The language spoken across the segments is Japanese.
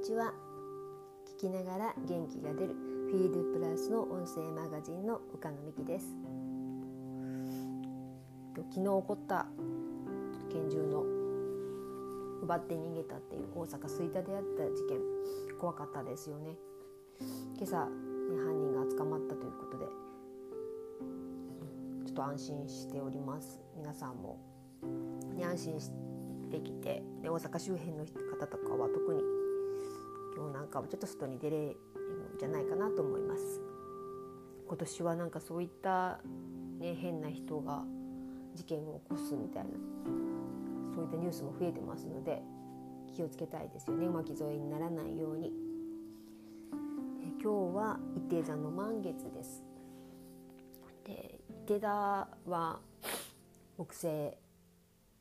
にちは。聞きながら元気が出るフィードプラスの音声マガジンの岡野美希です。昨日起こった拳銃の奪って逃げたっていう大阪吹田であった事件怖かったですよね。今朝、ね、犯人が捕まったということでちょっと安心しております。皆さんも、ね、安心できてで大阪周辺の方とかは特に今日なんかはちょっと外に出れるんじゃないかなと思います。今年はなんかそういった、ね、変な人が事件を起こすみたいなそういったニュースも増えてますので気をつけたいですよね。巻き添えにならないように。今日は伊手座の満月です。で伊手座は木星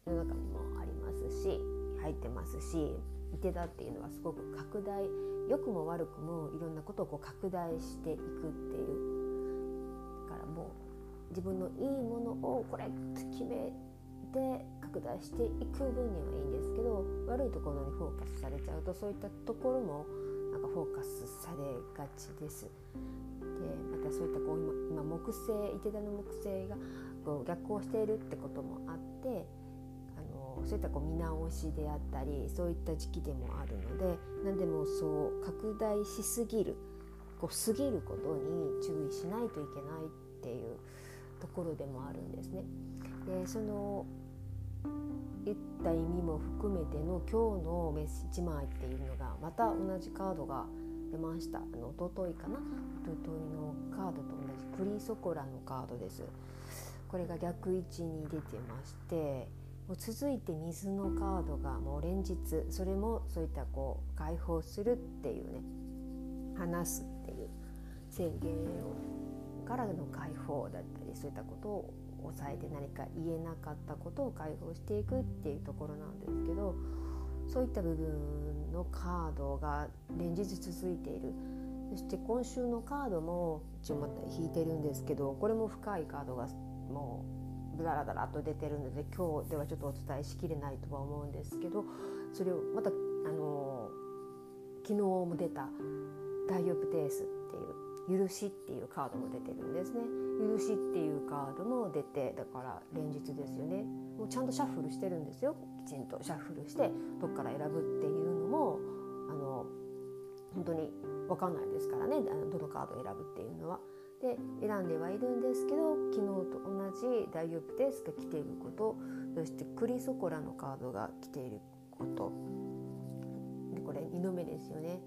の中にもありますし入ってますし伊手座っていうのはすごく拡大良くも悪くもいろんなことをこう拡大していくっていうだからもう自分のいいものをこれ決めて拡大していく分にはいいんですけど悪いところにフォーカスされちゃうとそういったところもなんかフォーカスされがちです。でまたそういったこう今今木星伊手座の木星がこう逆行しているってこともあってそういったこう見直しであったりそういった時期でもあるので何でもそう拡大しすぎるこう過ぎることに注意しないといけないっていうところでもあるんですね。でその言った意味も含めての今日のメッセージ1枚っていうのがまた同じカードが出ました。あの一昨日かな。一昨日のカードと同じクリソコラのカードです。これが逆位置に出てましてもう続いて水のカードがもう連日それもそういったこう解放するっていうね話すっていう宣言をからの解放だったりそういったことを抑えて何か言えなかったことを解放していくっていうところなんですけどそういった部分のカードが連日続いている。そして今週のカードも一応また引いてるんですけどこれも深いカードがもうブラダラと出てるので今日ではちょっとお伝えしきれないとは思うんですけどそれをまたあの昨日も出たダイオプテースっていう「許し」っていうカードも出てるんですね。許しっていうカードも出てだから連日ですよねもうちゃんとシャッフルしてるんですよきちんとシャッフルしてどっから選ぶっていうのもあの本当に分かんないですからねどのカードを選ぶっていうのは。で選んではいるんですけど昨日と同じダイオプテスが来ていることそしてクリソコラのカードが来ていることでこれ2度目ですよね。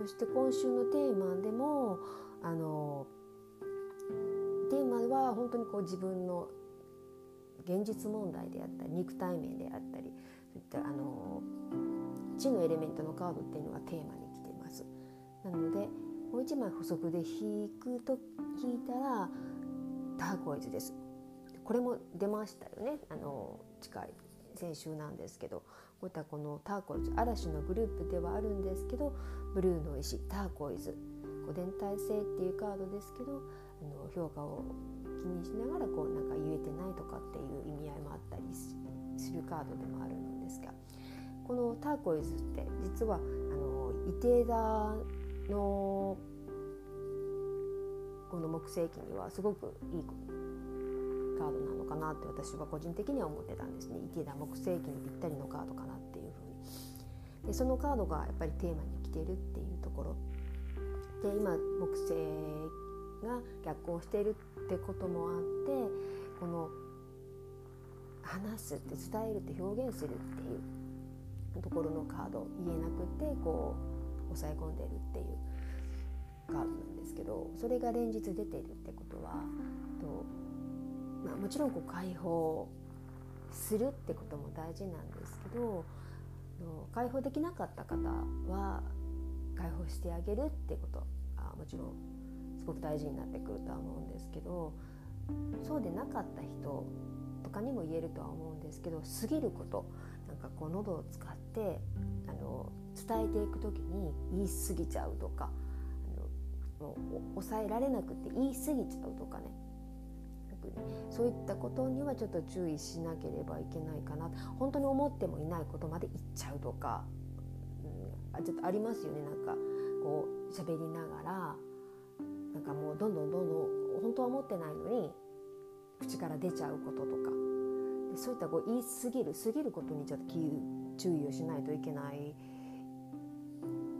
そして今週のテーマでもあのテーマは本当にこう自分の現実問題であったり肉体面であったりそういったあの地のエレメントのカードっていうのがテーマに来ています。なのでもう一枚補足で引くと引いたらターコイズです。これも出ましたよね。あの近い先週なんですけど。こういったこのターコイズ嵐のグループではあるんですけどブルーの石ターコイズ。連帯性っていうカードですけどあの評価を気にしながらこうなんか言えてないとかっていう意味合いもあったりするカードでもあるんですが。このターコイズって実はあの伊手座のこの木星期にはすごくいいカードなのかなって私は個人的には思ってたんですね。伊手座木星期にぴったりのカードかなっていうふうに。でそのカードがやっぱりテーマに来てるっていうところ。で今木星が逆行しているってこともあってこの話すって伝えるって表現するっていうところのカード言えなくてこう抑え込んでるっていうカードなんですけどそれが連日出ているってことはと、まあ、もちろんこう解放するってことも大事なんですけど解放できなかった方は解放してあげるってことあもちろんすごく大事になってくるとは思うんですけどそうでなかった人とかにも言えるとは思うんですけど過ぎることなんかこう喉を使ってあの伝えていく時に言い過ぎちゃうとかあの抑えられなくて言い過ぎちゃうとかね。そういったことにはちょっと注意しなければいけないかな。本当に思ってもいないことまで言っちゃうとかうん、ちょっとありますよね。なんかこう喋りながらなんかもうどんどんどんどん本当は思ってないのに口から出ちゃうこととか。そういったこう言い過ぎる過ぎることにちょっと注意をしないといけない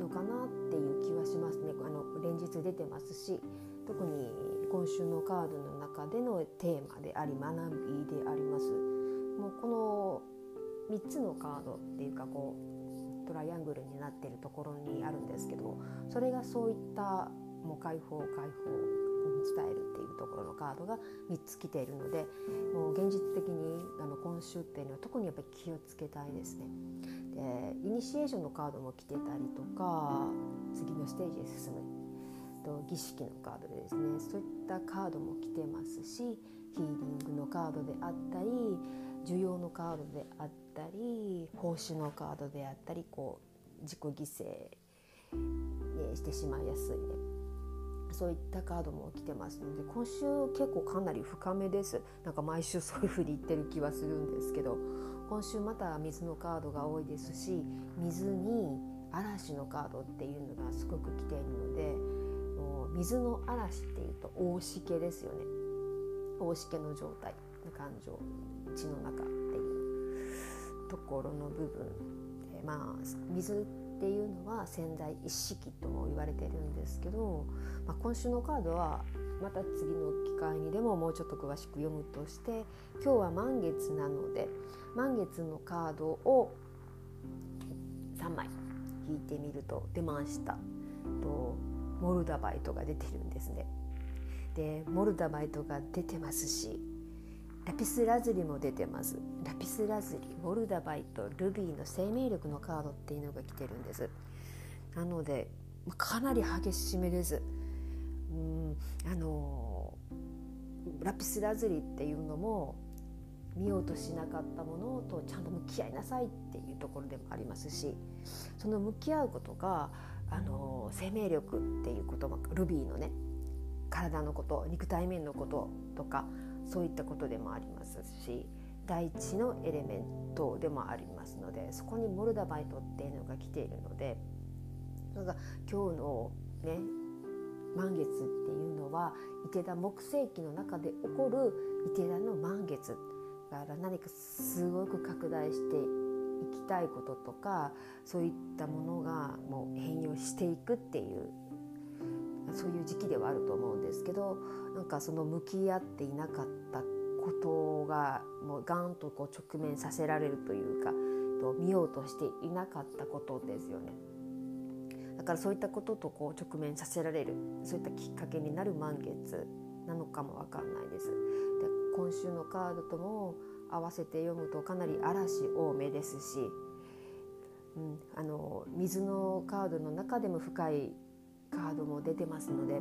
のかなっていう気はしますね。あの連日出てますし特に今週のカードの中でのテーマであり学びであります。もうこの3つのカードっていうかこうトライアングルになってるところにあるんですけどそれがそういったもう解放解放伝えるっていうところのカードが3つ来ているのでもう現実的にあの今週っていうのは特にやっぱり気をつけたいですね。でイニシエーションのカードも来てたりとか次のステージへ進むと儀式のカードでですねそういったカードも来てますしヒーリングのカードであったり需要のカードであったり奉仕のカードであったりこう自己犠牲、ね、してしまいやすいねそういったカードも来てますので今週結構かなり深めです。なんか毎週そういうふうに言ってる気はするんですけど今週また水のカードが多いですし水に嵐のカードっていうのがすごく来ているのでもう水の嵐っていうと大しけですよね。大しけの状態の感情血の中っていうところの部分でまあ水ってていうのは潜在意識とも言われてるんですけど、まあ、今週のカードはまた次の機会にでももうちょっと詳しく読むとして今日は満月なので満月のカードを3枚引いてみると出ましたとモルダバイトが出てるんですね。でモルダバイトが出てますしラピスラズリも出てます。ラピスラズリモルダバイトルビーの生命力のカードっていうのが来てるんです。なのでかなり激しめです。うんあのラピスラズリっていうのも見ようとしなかったものとちゃんと向き合いなさいっていうところでもありますしその向き合うことがあの生命力っていう言葉ルビーのね体のこと肉体面のこととかそういったことでもありますし大地のエレメントでもありますのでそこにモルダバイトっていうのが来ているのでなんか今日のね満月っていうのは伊手田木星期の中で起こる伊手田の満月から何かすごく拡大していきたいこととかそういったものがもう変容していくっていうそういう時期ではあると思うんですけどなんかその向き合っていなかったことがもうガンとこう直面させられるというかと見ようとしていなかったことですよね。だからそういったこととこう直面させられるそういったきっかけになる満月なのかもわかんないです。で今週のカードとも合わせて読むとかなり嵐多めですし、うん、あの水のカードの中でも深いカードも出てますので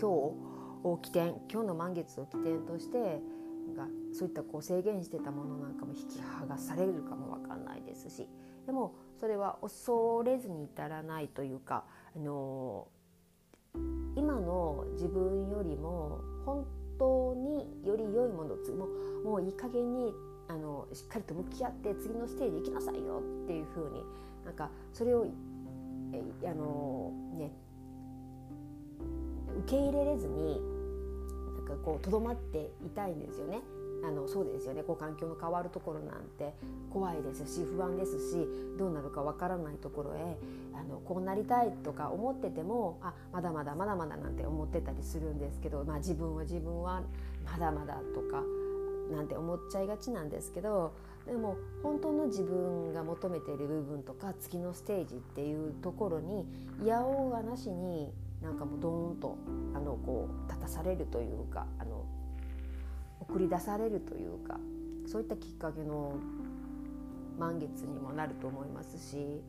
今日を起点今日の満月を起点としてがそういったこう制限してたものなんかも引き剥がされるかも分かんないですしでもそれは恐れずに至らないというか、あの今の自分よりも本当により良いものもうもういい加減にあのしっかりと向き合って次のステージ行きなさいよっていうふうになんかそれをえあのね受け入れれずになんかこうとどまっていたいんですよね。あのそうですよねこう環境の変わるところなんて怖いですし不安ですしどうなるかわからないところへあのこうなりたいとか思っててもあまだまだまだまだなんて思ってたりするんですけど、まあ、自分は自分はまだまだとかなんて思っちゃいがちなんですけどでも本当の自分が求めている部分とか次のステージっていうところにいやおうがなしになんかもうドーンとあのこう立たされるというかあの送り出されるというかそういったきっかけの満月にもなると思いますし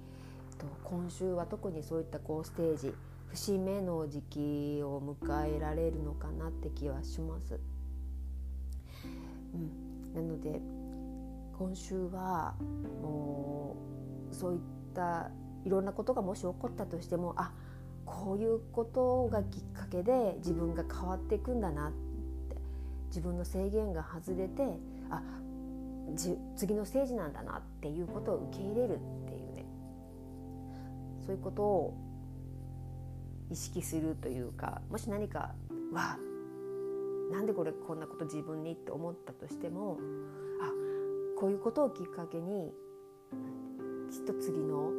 今週は特にそういったこうステージ節目の時期を迎えられるのかなって気はします。うん、なので今週はもうそういったいろんなことがもし起こったとしてもあこういうことがきっかけで自分が変わっていくんだなって自分の制限が外れてあじ次のステージなんだなっていうことを受け入れるっていうね。そういうことを意識するというかもし何か「わなんでこれこんなこと自分に?」って思ったとしてもあこういうことをきっかけにきっと次の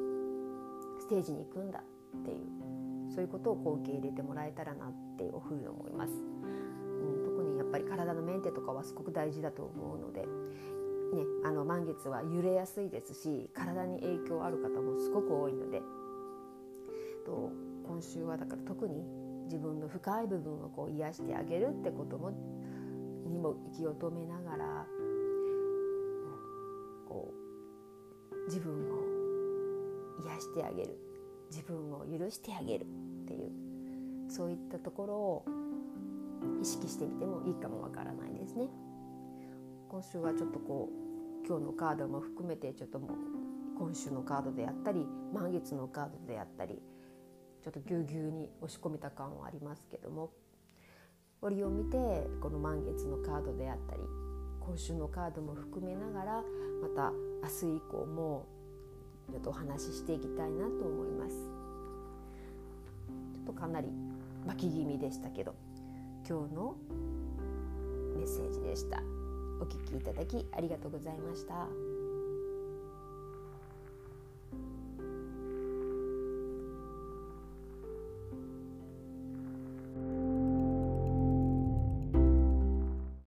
ステージに行くんだっていうそういうことをこう受け入れてもらえたらなっていうふうに思います。うん、特にやっぱり体のメンテとかはすごく大事だと思うので、ね、あの満月は揺れやすいですし体に影響ある方もすごく多いのでと今週はだから特に自分の深い部分をこう癒してあげるってこともにも息を止めながらこう自分を癒してあげる自分を許してあげるっていうそういったところを意識してみてもいいかもわからないですね。今週はちょっとこう今日のカードも含めてちょっともう今週のカードであったり満月のカードであったりちょっとぎゅうぎゅうに押し込めた感はありますけども折を見てこの満月のカードであったり今週のカードも含めながらまた明日以降もちょっとお話ししていきたいなと思います。ちょっとかなり巻き気味でしたけど今日のメッセージでした。お聞きいただきありがとうございました。